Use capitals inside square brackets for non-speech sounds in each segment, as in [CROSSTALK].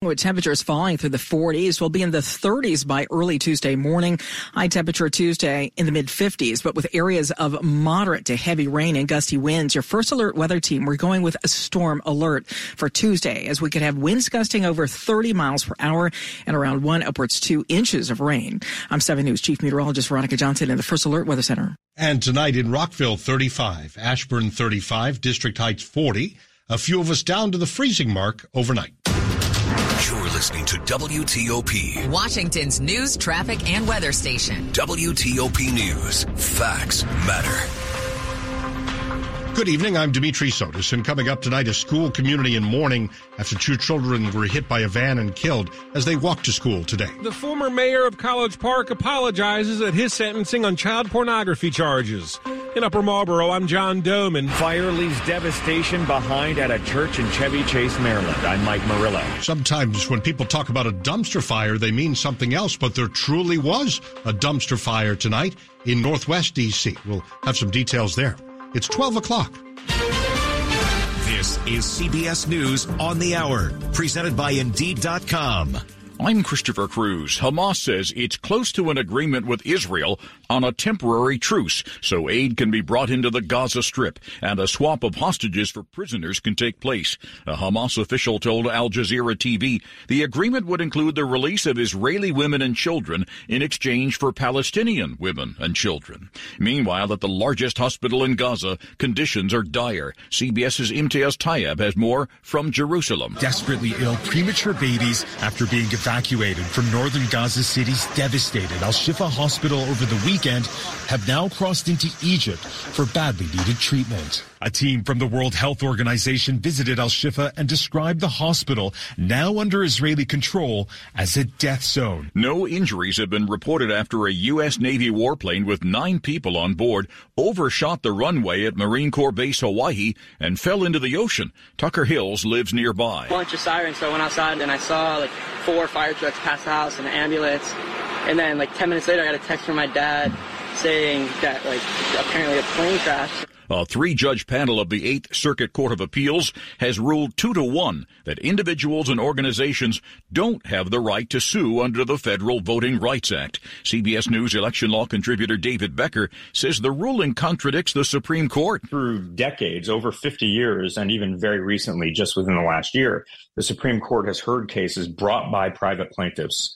With temperatures falling through the 40s, will be in the 30s by early Tuesday morning. High temperature Tuesday in the mid 50s, but with areas of moderate to heavy rain and gusty winds. Your first alert weather team, we're going with a storm alert for Tuesday as we could have winds gusting over 30 miles per hour and around one upwards two inches of rain. I'm 7 News Chief Meteorologist Veronica Johnson in the First Alert Weather Center. And tonight in Rockville, 35, Ashburn, 35, District Heights, 40. A few of us down to the freezing mark overnight. Listening to WTOP, Washington's news, traffic, and weather station. WTOP News. Facts matter. Good evening. I'm Dimitri Sotis, and coming up tonight, a school community in mourning after two children were hit by a van and killed as they walked to school today. The former mayor of College Park apologizes at his sentencing on child pornography charges. In Upper Marlboro, I'm John Domen. Fire leaves devastation behind at a church in Chevy Chase, Maryland. I'm Mike Murillo. Sometimes when people talk about a dumpster fire, they mean something else, but there truly was a dumpster fire tonight in Northwest D.C. We'll have some details there. It's 12 o'clock. This is CBS News on the Hour, presented by Indeed.com. I'm Christopher Cruz. Hamas says it's close to an agreement with Israel on a temporary truce so aid can be brought into the Gaza Strip and a swap of hostages for prisoners can take place. A Hamas official told Al Jazeera TV the agreement would include the release of Israeli women and children in exchange for Palestinian women and children. Meanwhile, at the largest hospital in Gaza, conditions are dire. CBS's Imtiaz Tyab has more from Jerusalem. Desperately ill premature babies after being evacuated from northern Gaza City's devastated Al Shifa hospital over the weekend have now crossed into Egypt for badly needed treatment. A team from the World Health Organization visited Al Shifa and described the hospital, now under Israeli control, as a death zone. No injuries have been reported after a U.S. Navy warplane with nine people on board overshot the runway at Marine Corps Base Hawaii and fell into the ocean. Tucker Hills lives nearby. A Bunch of sirens, so I went outside and I saw like four fire trucks pass the house and an ambulance. And then like 10 minutes later, I got a text from my dad saying that like apparently a plane crashed. A three judge panel of the Eighth Circuit Court of Appeals has ruled two to one that individuals and organizations don't have the right to sue under the Federal Voting Rights Act. CBS News election law contributor David Becker says the ruling contradicts the Supreme Court. Through decades, over 50 years, and even very recently, just within the last year, the Supreme Court has heard cases brought by private plaintiffs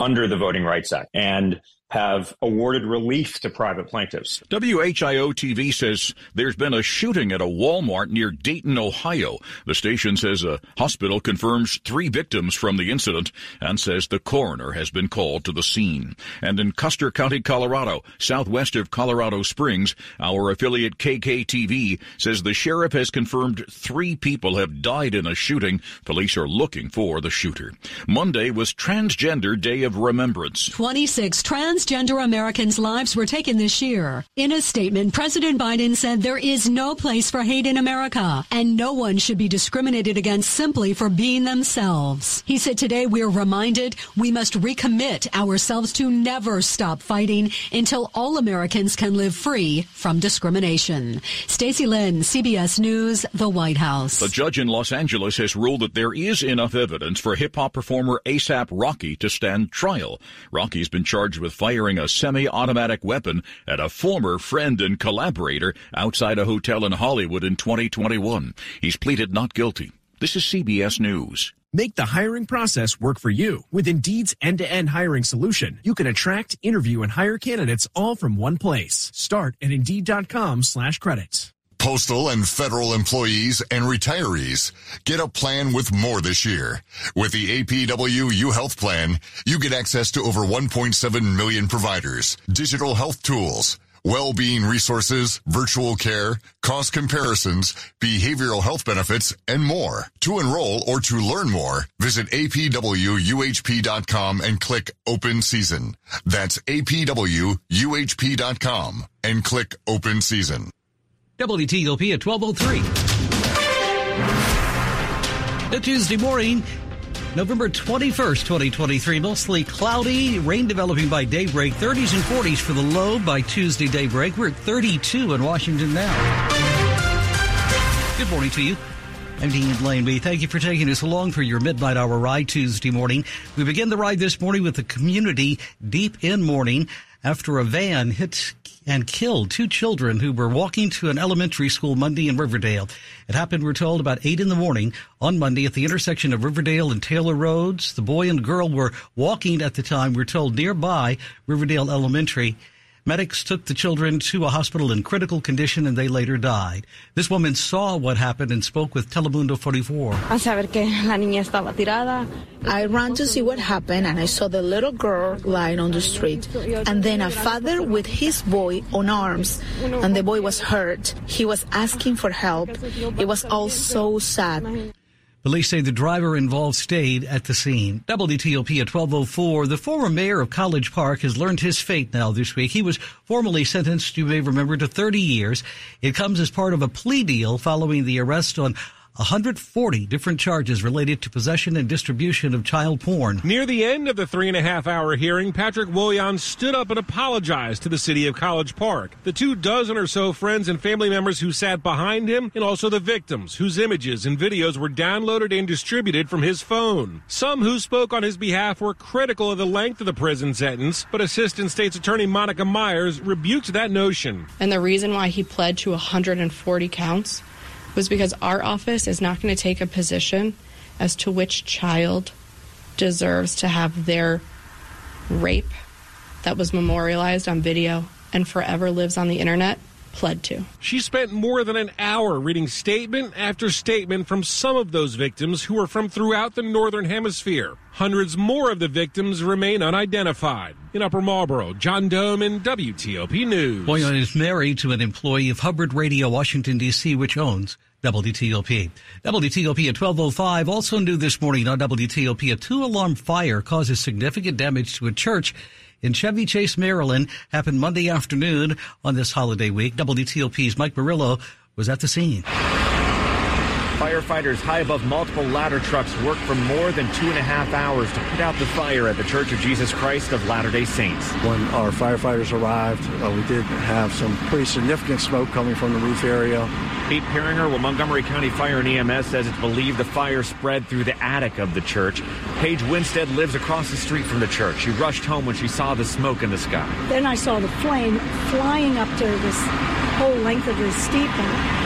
under the Voting Rights Act. And have awarded relief to private plaintiffs. WHIO TV says there's been a shooting at a Walmart near Dayton, Ohio. The station says a hospital confirms three victims from the incident and says the coroner has been called to the scene. And in Custer County, Colorado, southwest of Colorado Springs, our affiliate KKTV says the sheriff has confirmed three people have died in a shooting. Police are looking for the shooter. Monday was Transgender Day of Remembrance. 26 trans transgender Americans' lives were taken this year. In a statement, President Biden said there is no place for hate in America and no one should be discriminated against simply for being themselves. He said today we're reminded we must recommit ourselves to never stop fighting until all Americans can live free from discrimination. Stacy Lynn, CBS News, the White House. A judge in Los Angeles has ruled that there is enough evidence for hip hop performer ASAP Rocky to stand trial. Rocky's been charged with firing a semi-automatic weapon at a former friend and collaborator outside a hotel in Hollywood in 2021. He's pleaded not guilty. This is CBS News. Make the hiring process work for you. With Indeed's end-to-end hiring solution, you can attract, interview, and hire candidates all from one place. Start at Indeed.com slash credits. Postal and federal employees and retirees get a plan with more this year. With the APWU Health Plan, you get access to over 1.7 million providers, digital health tools, well-being resources, virtual care, cost comparisons, behavioral health benefits, and more. To enroll or to learn more, visit apwuhp.com and click Open Season. That's apwuhp.com and click Open Season. WTOP at 1203. The Tuesday morning November 21st, 2023. Mostly cloudy, rain developing by daybreak, 30s and 40s for the low by Tuesday daybreak. We're at 32 in Washington now. Good morning to you. I'm Dean Lane. We thank you for taking us along for your midnight hour ride Tuesday morning. We begin the ride this morning with the community deep in mourning after a van hit and killed two children who were walking to an elementary school Monday in Riverdale. It happened, we're told, about 8 in the morning on Monday at the intersection of Riverdale and Taylor Roads. The boy and girl were walking at the time, we're told, nearby Riverdale Elementary. Medics took the children to a hospital in critical condition and they later died. This woman saw what happened and spoke with Telemundo 44. I ran to see what happened and I saw the little girl lying on the street and then a father with his boy on arms and the boy was hurt. He was asking for help. It was all so sad. Police say the driver involved stayed at the scene. WTOP at 1204. The former mayor of College Park has learned his fate now this week. He was formally sentenced, you may remember, to 30 years. It comes as part of a plea deal following the arrest on 140 different charges related to possession and distribution of child porn. Near the end of the three and a half hour hearing, Patrick Williams stood up and apologized to the city of College Park. The two dozen or so friends and family members who sat behind him, and also the victims whose images and videos were downloaded and distributed from his phone. Some who spoke on his behalf were critical of the length of the prison sentence, but Assistant State's Attorney Monica Myers rebuked that notion. And the reason why he pled to 140 counts was because our office is not going to take a position as to which child deserves to have their rape that was memorialized on video and forever lives on the internet pled to. She spent more than an hour reading statement after statement from some of those victims who are from throughout the Northern Hemisphere. Hundreds more of the victims remain unidentified. In Upper Marlboro, John Domen WTOP News. Boyan is married to an employee of Hubbard Radio Washington, D.C., which owns WTOP. WTOP at 1205 also new this morning on WTOP. A two alarm fire causes significant damage to a church in Chevy Chase, Maryland. Happened Monday afternoon on this holiday week. WTOP's Mike Murillo was at the scene. Firefighters high above multiple ladder trucks worked for more than two and a half hours to put out the fire at the Church of Jesus Christ of Latter-day Saints. When our firefighters arrived, uh, we did have some pretty significant smoke coming from the roof area. Pete Piringer with Montgomery County Fire and EMS says it's believed the fire spread through the attic of the church. Paige Winstead lives across the street from the church. She rushed home when she saw the smoke in the sky. Then I saw the flame flying up to this whole length of the steeple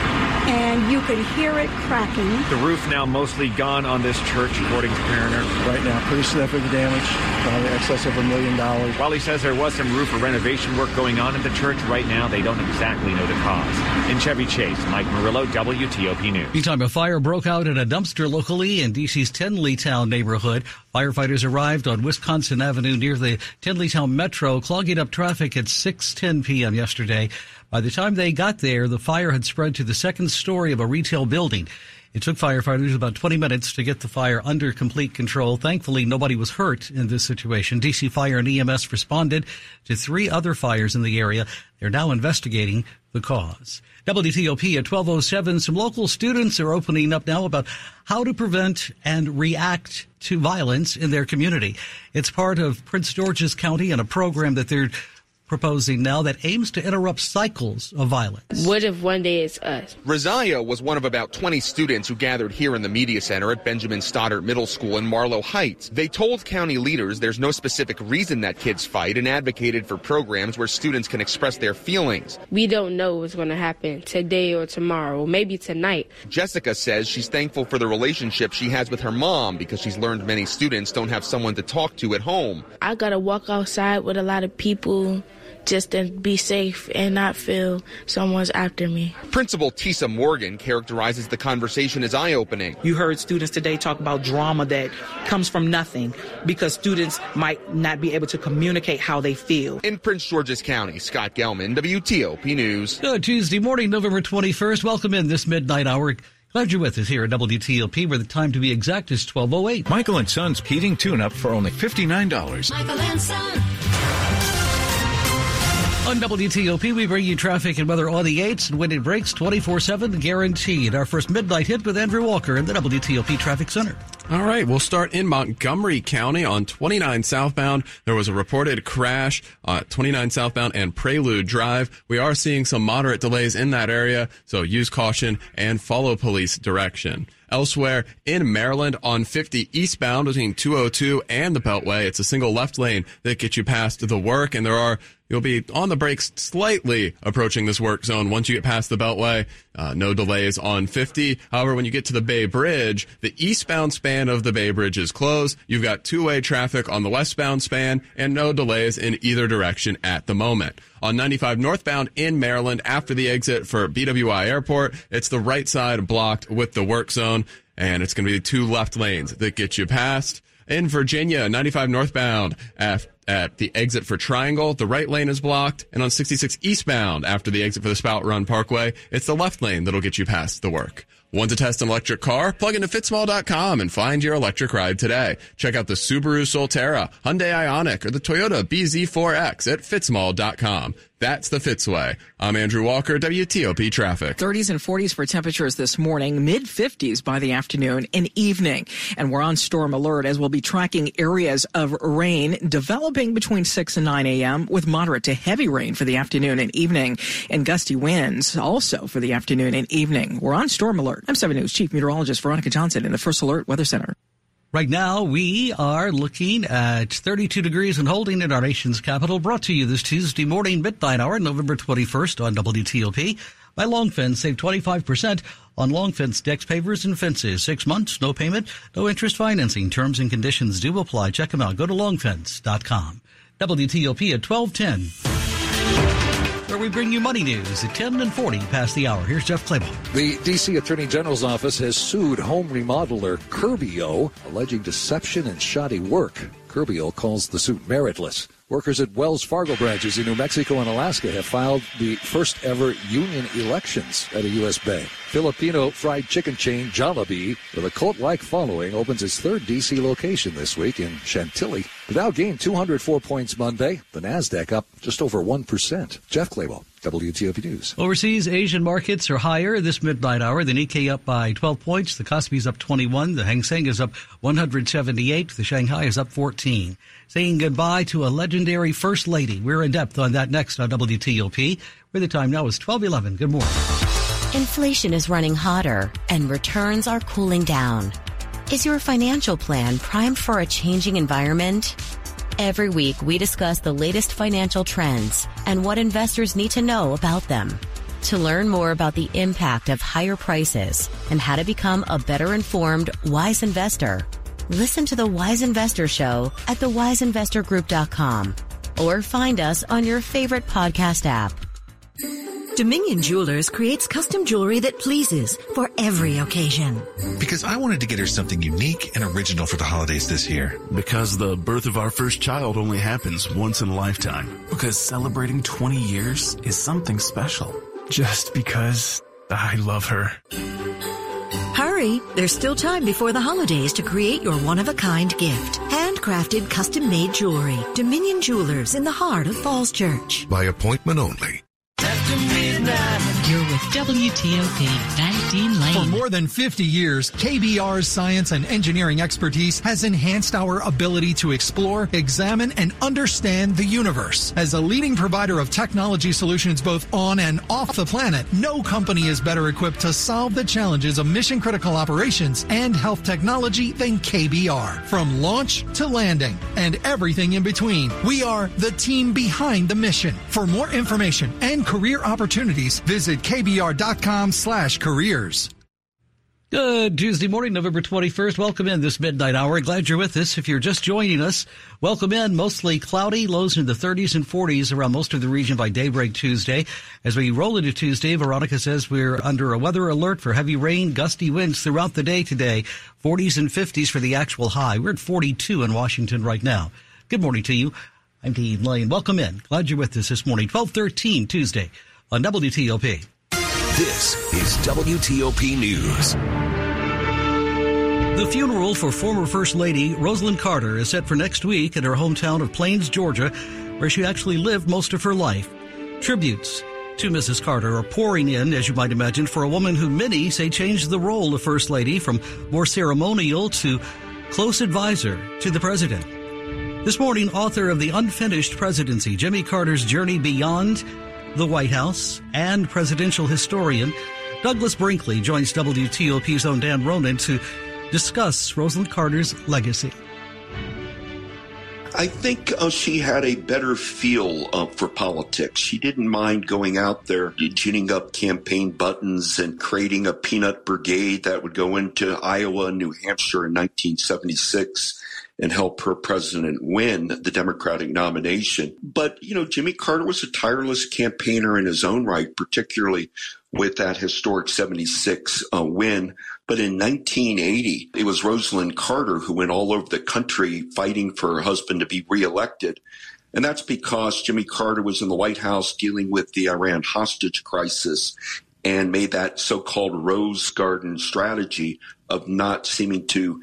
and you could hear it cracking. The roof now mostly gone on this church, according to Piringer. Right now, pretty significant damage, probably excess of a million dollars. While he says there was some roof or renovation work going on at the church, right now they don't exactly know the cause. In Chevy Chase, Mike Murillo, WTOP News. Meantime, a fire broke out in a dumpster locally in D.C.'s Tenleytown neighborhood. Firefighters arrived on Wisconsin Avenue near the Tenleytown Metro, clogging up traffic at 6:10 p.m. yesterday. By the time they got there, the fire had spread to the second story of a retail building. It took firefighters about 20 minutes to get the fire under complete control. Thankfully, nobody was hurt in this situation. DC Fire and EMS responded to three other fires in the area. They're now investigating the cause. WTOP at 1207. Some local students are opening up now about how to prevent and react to violence in their community. It's part of Prince George's County and a program that they're proposing now that aims to interrupt cycles of violence. What if one day it's us? Rosario was one of about 20 students who gathered here in the media center at Benjamin Stoddert Middle School in Marlow Heights. They told county leaders there's no specific reason that kids fight and advocated for programs where students can express their feelings. We don't know what's going to happen today or tomorrow, maybe tonight. Jessica says she's thankful for the relationship she has with her mom because she's learned many students don't have someone to talk to at home. I got to walk outside with a lot of people just to be safe and not feel someone's after me. Principal Tisa Morgan characterizes the conversation as eye opening. You heard students today talk about drama that comes from nothing because students might not be able to communicate how they feel. In Prince George's County, Scott Gelman, WTOP News. Good Tuesday morning, November 21st. Welcome in this midnight hour. Glad you're with us here at WTOP, where the time to be exact is 1208. Michael and Son's heating tune-up for only $59. Michael and Son. On WTOP, we bring you traffic and weather on the 8s and when it breaks 24 7 guaranteed. Our first midnight hit with Andrew Walker in the WTOP Traffic Center. All right, we'll start in Montgomery County on 29 southbound. There was a reported crash at 29 southbound and Prelude Drive. We are seeing some moderate delays in that area, so use caution and follow police direction. Elsewhere in Maryland on 50 eastbound between 202 and the Beltway, it's a single left lane that gets you past the work, and there are You'll be on the brakes slightly approaching this work zone once you get past the Beltway. Uh, no delays on 50. However, when you get to the Bay Bridge, the eastbound span of the Bay Bridge is closed. You've got two-way traffic on the westbound span and no delays in either direction at the moment. On 95 northbound in Maryland after the exit for BWI Airport, it's the right side blocked with the work zone and it's going to be two left lanes that get you past. In Virginia, 95 northbound after at the exit for Triangle, the right lane is blocked. And on 66 eastbound, after the exit for the Spout Run Parkway, it's the left lane that'll get you past the work. Want to test an electric car? Plug into fitzmall.com and find your electric ride today. Check out the Subaru Solterra, Hyundai Ioniq, or the Toyota BZ4X at fitzmall.com. That's the Fitzway. I'm Andrew Walker, WTOP Traffic. 30s and 40s for temperatures this morning, mid 50s by the afternoon and evening. And we're on storm alert as we'll be tracking areas of rain developing between 6 and 9 a.m. with moderate to heavy rain for the afternoon and evening and gusty winds also for the afternoon and evening. We're on storm alert. I'm 7 News Chief Meteorologist Veronica Johnson in the First Alert Weather Center. Right now, we are looking at 32 degrees and holding in our nation's capital. Brought to you this Tuesday morning, midnight hour, November 21st on WTOP. By Long Fence, save 25% on Long Fence decks, pavers, and fences. Six months, no payment, no interest financing. Terms and conditions do apply. Check them out. Go to longfence.com. WTOP at 1210 where we bring you money news at 10 and 40 past the hour. Here's Jeff Clabaugh. The D.C. Attorney General's office has sued home remodeler Curbio, alleging deception and shoddy work. Curbio calls the suit meritless. Workers at Wells Fargo branches in New Mexico and Alaska have filed the first ever union elections at a U.S. bank. Filipino fried chicken chain Jollibee, with a cult-like following, opens its third D.C. location this week in Chantilly. The Dow gained 204 points Monday. The Nasdaq up just over 1%. Jeff Clabaugh. WTOP News. Overseas Asian markets are higher this midnight hour. The Nikkei up by 12 points. The Kospi is up 21. The Hang Seng is up 178. The Shanghai is up 14. Saying goodbye to a legendary first lady. We're in depth on that next on WTOP, where the time now is 1211. Good morning. Inflation is running hotter and returns are cooling down. Is your financial plan primed for a changing environment? Every week, we discuss the latest financial trends and what investors need to know about them. To learn more about the impact of higher prices and how to become a better informed, wise investor, listen to the Wise Investor Show at thewiseinvestorgroup.com or find us on your favorite podcast app. Dominion Jewelers creates custom jewelry that pleases for every occasion. Because I wanted to get her something unique and original for the holidays this year. Because the birth of our first child only happens once in a lifetime. Because celebrating 20 years is something special. Just because I love her. Hurry! There's still time before the holidays to create your one-of-a-kind gift. Handcrafted, custom-made jewelry. Dominion Jewelers in the heart of Falls Church. By appointment only. You're with WTOP, Van Dean Lane. For more than 50 years, KBR's science and engineering expertise has enhanced our ability to explore, examine, and understand the universe. As a leading provider of technology solutions both on and off the planet, no company is better equipped to solve the challenges of mission critical operations and health technology than KBR. From launch to landing and everything in between, we are the team behind the mission. For more information and career opportunities, visit kbr.com slash careers. Good Tuesday morning, November 21st. Welcome in this midnight hour. Glad you're with us. If you're just joining us, welcome in. Mostly cloudy, lows in the 30s and 40s around most of the region by daybreak Tuesday. As we roll into Tuesday, Veronica says we're under a weather alert for heavy rain, gusty winds throughout the day today. 40s and 50s for the actual high. We're at 42 in Washington right now. Good morning to you. I'm Dean Lane. Welcome in. Glad you're with us this morning. 1213 Tuesday on WTOP. This is WTOP News. The funeral for former First Lady Rosalynn Carter is set for next week in her hometown of Plains, Georgia, where she actually lived most of her life. Tributes to Mrs. Carter are pouring in, as you might imagine, for a woman who many say changed the role of First Lady from more ceremonial to close advisor to the President. This morning, author of The Unfinished Presidency, Jimmy Carter's Journey Beyond the White House, and presidential historian Douglas Brinkley joins WTOP's own Dan Ronan to discuss Rosalynn Carter's legacy. I think uh, she had a better feel uh, for politics. She didn't mind going out there, tuning up campaign buttons and creating a peanut brigade that would go into Iowa New Hampshire in 1976 and help her president win the Democratic nomination. But, you know, Jimmy Carter was a tireless campaigner in his own right, particularly with that historic 76 uh, win. But in 1980, it was Rosalynn Carter who went all over the country fighting for her husband to be reelected. And that's because Jimmy Carter was in the White House dealing with the Iran hostage crisis and made that so-called rose garden strategy of not seeming to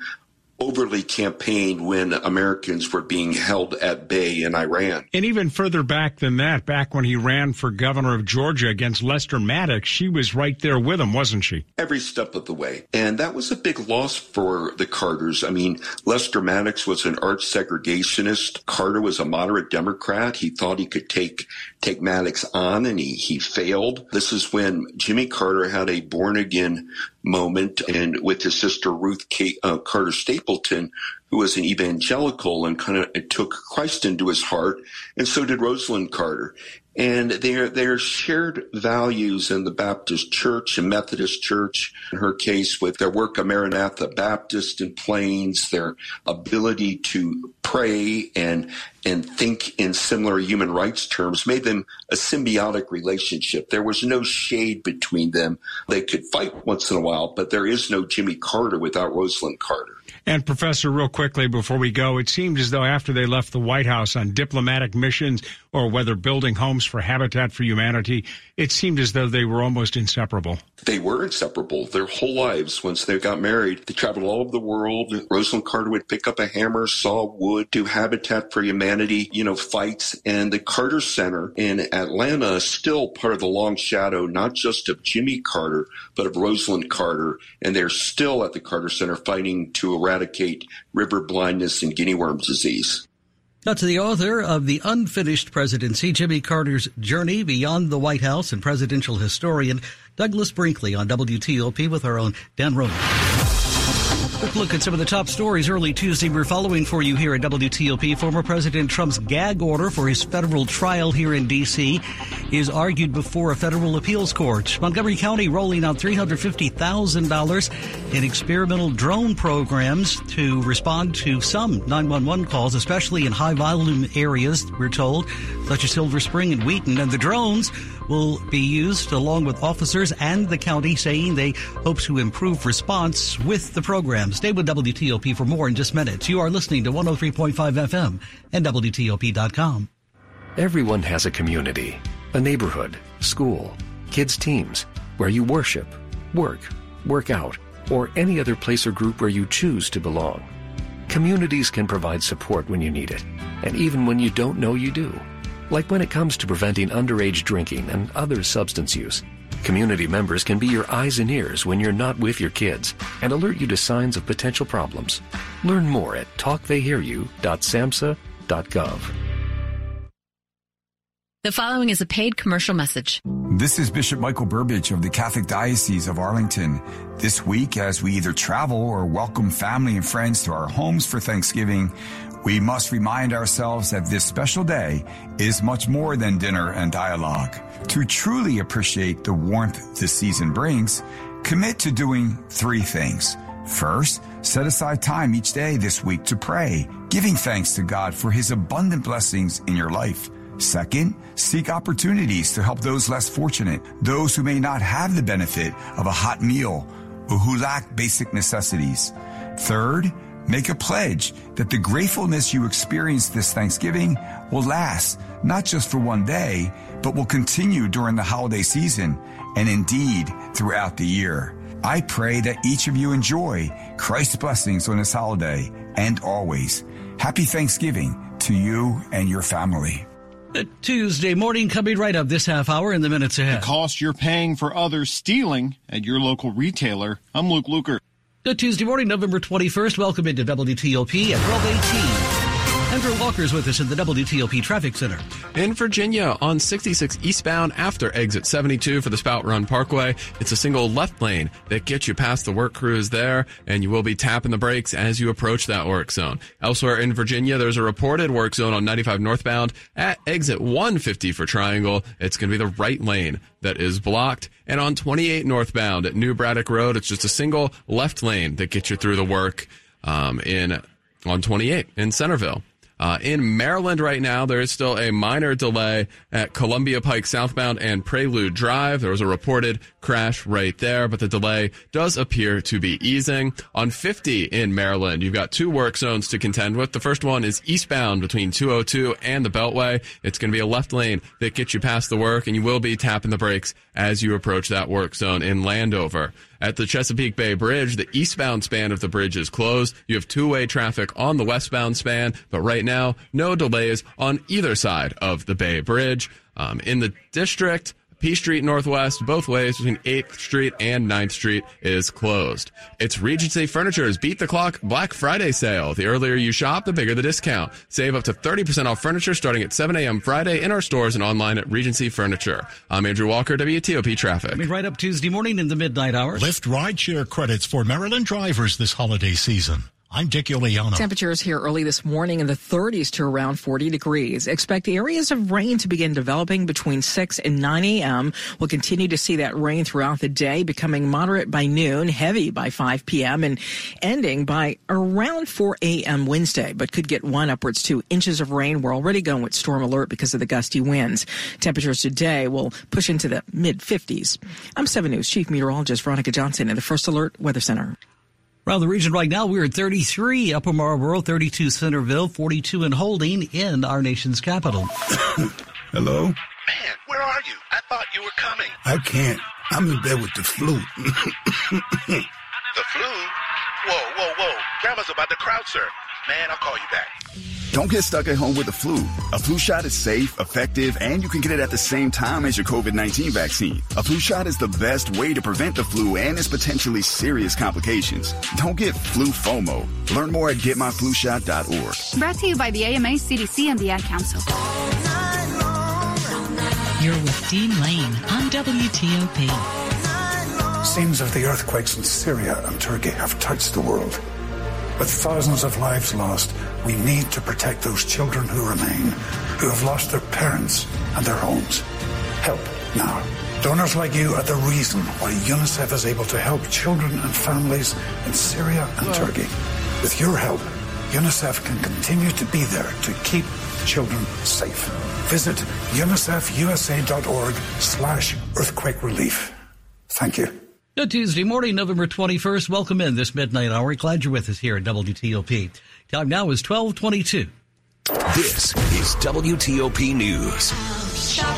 overly campaigned when Americans were being held at bay in Iran. And even further back than that, back when he ran for governor of Georgia against Lester Maddox, she was right there with him, wasn't she? Every step of the way. And that was a big loss for the Carters. I mean, Lester Maddox was an arch segregationist. Carter was a moderate Democrat. He thought he could take take Maddox on and he, he failed. This is when Jimmy Carter had a born again moment and with his sister Ruth Kate, uh, Carter Stapleton, who was an evangelical and kind of took Christ into his heart. And so did Rosalynn Carter. And their, their shared values in the Baptist church and Methodist church, in her case with their work at Maranatha Baptist in Plains, their ability to pray and, and think in similar human rights terms made them a symbiotic relationship. There was no shade between them. They could fight once in a while, but there is no Jimmy Carter without Rosalynn Carter. And Professor, real quickly before we go, it seemed as though after they left the White House on diplomatic missions or whether building homes for Habitat for Humanity, it seemed as though they were almost inseparable. They were inseparable. Their whole lives, once they got married, they traveled all over the world. Rosalynn Carter would pick up a hammer, saw wood, do Habitat for Humanity, you know, fights. And the Carter Center in Atlanta is still part of the long shadow, not just of Jimmy Carter, but of Rosalynn Carter. And they're still at the Carter Center fighting to eradicate eradicate river blindness and guinea worm disease. Now to the author of The Unfinished Presidency, Jimmy Carter's Journey Beyond the White House and presidential historian Douglas Brinkley on WTOP with our own Dan Ronan. Quick look at some of the top stories early Tuesday. We're following for you here at WTOP. Former President Trump's gag order for his federal trial here in D.C. is argued before a federal appeals court. Montgomery County rolling out $350,000 in experimental drone programs to respond to some 911 calls, especially in high volume areas, we're told, such as Silver Spring and Wheaton. And the drones will be used along with officers and the county saying they hope to improve response with the program. Stay with WTOP for more in just minutes. You are listening to 103.5 FM and WTOP.com. Everyone has a community, a neighborhood, school, kids' teams, where you worship, work, work out, or any other place or group where you choose to belong. Communities can provide support when you need it, and even when you don't know you do. Like when it comes to preventing underage drinking and other substance use. Community members can be your eyes and ears when you're not with your kids and alert you to signs of potential problems. Learn more at talktheyhearyou.samhsa.gov. The following is a paid commercial message. This is Bishop Michael Burbidge of the Catholic Diocese of Arlington. This week, as we either travel or welcome family and friends to our homes for Thanksgiving, we must remind ourselves that this special day is much more than dinner and dialogue. To truly appreciate the warmth this season brings, commit to doing three things. First, set aside time each day this week to pray, giving thanks to God for his abundant blessings in your life. Second, seek opportunities to help those less fortunate, those who may not have the benefit of a hot meal or who lack basic necessities. Third, Make a pledge that the gratefulness you experience this Thanksgiving will last not just for one day, but will continue during the holiday season and indeed throughout the year. I pray that each of you enjoy Christ's blessings on this holiday and always. Happy Thanksgiving to you and your family. Tuesday morning coming right up this half hour in the minutes ahead. The cost you're paying for others stealing at your local retailer. I'm Luke Lukert. Good Tuesday morning, November 21st. Welcome into WTOP at 1218. Andrew Walker's with us in the WTOP Traffic Center. In Virginia, on 66 eastbound after exit 72 for the Spout Run Parkway, it's a single left lane that gets you past the work crews there, and you will be tapping the brakes as you approach that work zone. Elsewhere in Virginia, there's a reported work zone on 95 northbound at exit 150 for Triangle. It's going to be the right lane that is blocked. And on 28 northbound at New Braddock Road, it's just a single left lane that gets you through the work um, in on 28 in Centreville. Uh, in Maryland right now, there is still a minor delay at Columbia Pike southbound and Prelude Drive. There was a reported crash right there, but the delay does appear to be easing. On 50 in Maryland, you've got two work zones to contend with. The first one is eastbound between 202 and the Beltway. It's going to be a left lane that gets you past the work, and you will be tapping the brakes as you approach that work zone in Landover. At the Chesapeake Bay Bridge, the eastbound span of the bridge is closed. You have two-way traffic on the westbound span, but right now, no delays on either side of the Bay Bridge. Um, in the district, P Street Northwest, both ways between 8th Street and 9th Street is closed. It's Regency Furniture's Beat the Clock Black Friday sale. The earlier you shop, the bigger the discount. Save up to 30% off furniture starting at 7 a.m. Friday in our stores and online at Regency Furniture. I'm Andrew Walker, WTOP Traffic. I mean, right up Tuesday morning in the midnight hours. Lyft rideshare credits for Maryland drivers this holiday season. I'm Dick Uliano. Temperatures here early this morning in the 30s to around 40 degrees. Expect areas of rain to begin developing between 6 and 9 a.m. We'll continue to see that rain throughout the day, becoming moderate by noon, heavy by 5 p.m., and ending by around 4 a.m. Wednesday, but could get one upwards to inches of rain. We're already going with storm alert because of the gusty winds. Temperatures today will push into the mid 50s. I'm 7 News Chief Meteorologist Veronica Johnson in the First Alert Weather Center. Around the region right now, we're at 33 Upper Marlboro, 32 Centreville, 42 and holding in our nation's capital. [COUGHS] Hello? Man, where are you? I thought you were coming. I can't. I'm in bed with the flu. [COUGHS] the flu? Whoa, whoa, whoa. Grandma's about to crowd surf. Man, I'll call you back. Don't get stuck at home with the flu. A flu shot is safe, effective, and you can get it at the same time as your COVID 19 vaccine. A flu shot is the best way to prevent the flu and its potentially serious complications. Don't get flu FOMO. Learn more at getmyflushot.org. Brought to you by the AMA, CDC, and the Ad Council. You're with Dean Lane on WTOP. Scenes of the earthquakes in Syria and Turkey have touched the world. With thousands of lives lost, we need to protect those children who remain, who have lost their parents and their homes. Help now. Donors like you are the reason why UNICEF is able to help children and families in Syria and Turkey. With your help, UNICEF can continue to be there to keep children safe. Visit unicefusa.org slash earthquake relief. Thank you. Good Tuesday morning, November 21st. Welcome in this midnight hour. Glad you're with us here at WTOP. Time now is 1222. This is WTOP News. Um,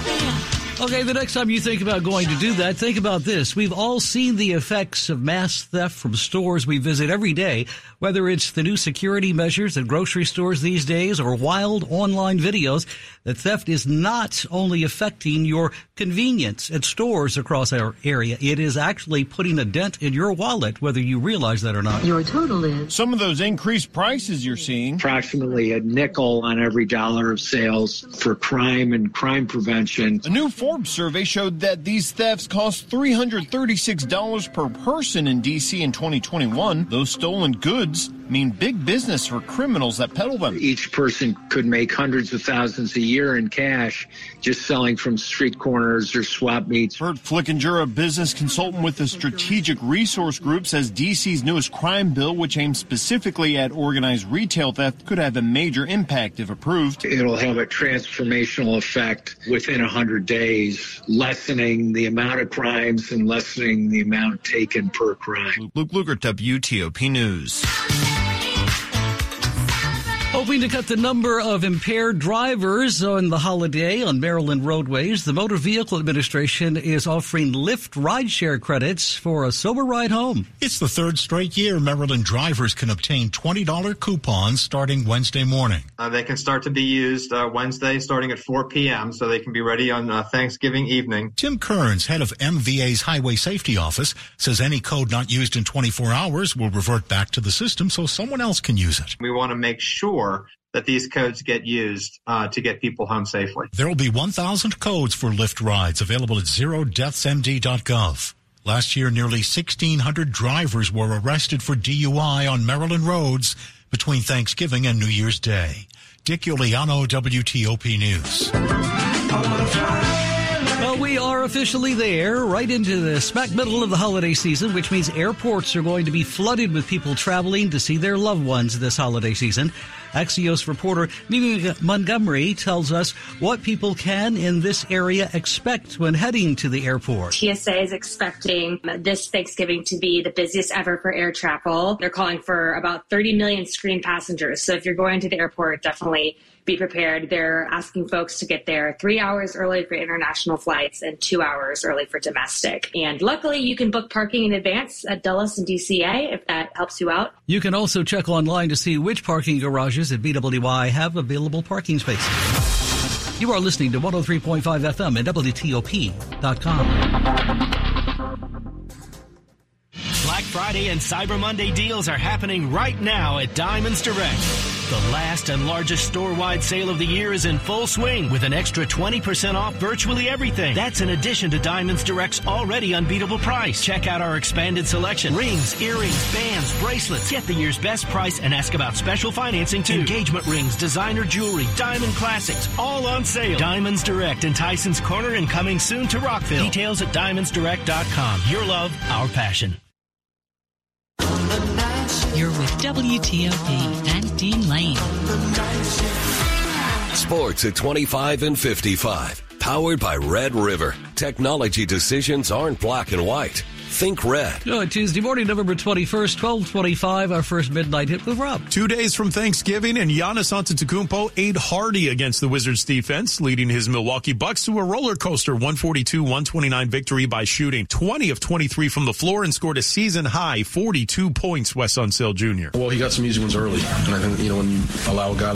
Okay, the next time you think about going to do that, think about this. We've all seen the effects of mass theft from stores we visit every day, whether it's the new security measures at grocery stores these days or wild online videos. That theft is not only affecting your convenience at stores across our area, it is actually putting a dent in your wallet, whether you realize that or not. Your total is. Some of those increased prices you're seeing. Approximately a nickel on every dollar of sales for crime and crime prevention. A new Forbes survey showed that these thefts cost $336 per person in D.C. in 2021. Those stolen goods mean big business for criminals that peddle them. Each person could make hundreds of thousands a year in cash just selling from street corners or swap meets. Burt Flickinger, a business consultant with the Strategic Resource Group, says DC's newest crime bill, which aims specifically at organized retail theft, could have a major impact if approved. It'll have a transformational effect within 100 days, lessening the amount of crimes and lessening the amount taken per crime. Luke Lukert, WTOP News. Hoping to cut the number of impaired drivers on the holiday on Maryland roadways, the Motor Vehicle Administration is offering Lyft rideshare credits for a sober ride home. It's the third straight year Maryland drivers can obtain $20 coupons starting Wednesday morning. Uh, they can start to be used uh, Wednesday starting at 4 p.m. so they can be ready on uh, Thanksgiving evening. Tim Kerns, head of MVA's Highway Safety Office, says any code not used in 24 hours will revert back to the system so someone else can use it. We want to make sure that these codes get used uh, to get people home safely. There will be 1,000 codes for Lyft rides available at zerodeathsmd.gov. Last year, nearly 1,600 drivers were arrested for DUI on Maryland roads between Thanksgiving and New Year's Day. Dick Uliano, WTOP News. Well, we are officially there, right into the smack middle of the holiday season, which means airports are going to be flooded with people traveling to see their loved ones this holiday season. Axios reporter Mimi Montgomery tells us what people can in this area expect when heading to the airport. TSA is expecting this Thanksgiving to be the busiest ever for air travel. They're calling for about 30 million screen passengers. So if you're going to the airport, definitely be prepared. They're asking folks to get there three hours early for international flights and two hours early for domestic. And luckily, you can book parking in advance at Dulles and DCA if that helps you out. You can also check online to see which parking garages at BWI have available parking spaces. You are listening to 103.5 FM and WTOP.com. Black Friday and Cyber Monday deals are happening right now at Diamonds Direct. The last and largest store-wide sale of the year is in full swing with an extra 20% off virtually everything. That's in addition to Diamonds Direct's already unbeatable price. Check out our expanded selection. Rings, earrings, bands, bracelets. Get the year's best price and ask about special financing too. Engagement rings, designer jewelry, diamond classics, all on sale. Diamonds Direct in Tyson's Corner and coming soon to Rockville. Details at diamondsdirect.com. Your love, our passion. WTOP and Dean Lane. Sports at 25 and 55. Powered by Red River. Technology decisions aren't black and white. Think red. Oh, Tuesday morning, November 21st, 1225, our first midnight hit with Rob. Two days from Thanksgiving, and Giannis Antetokounmpo ate hardy against the Wizards defense, leading his Milwaukee Bucks to a roller coaster 142-129 victory by shooting 20 of 23 from the floor and scored a season high 42 points, Wes Unseld Jr. Well, he got some easy ones early, and I think, you know, when you allow a guy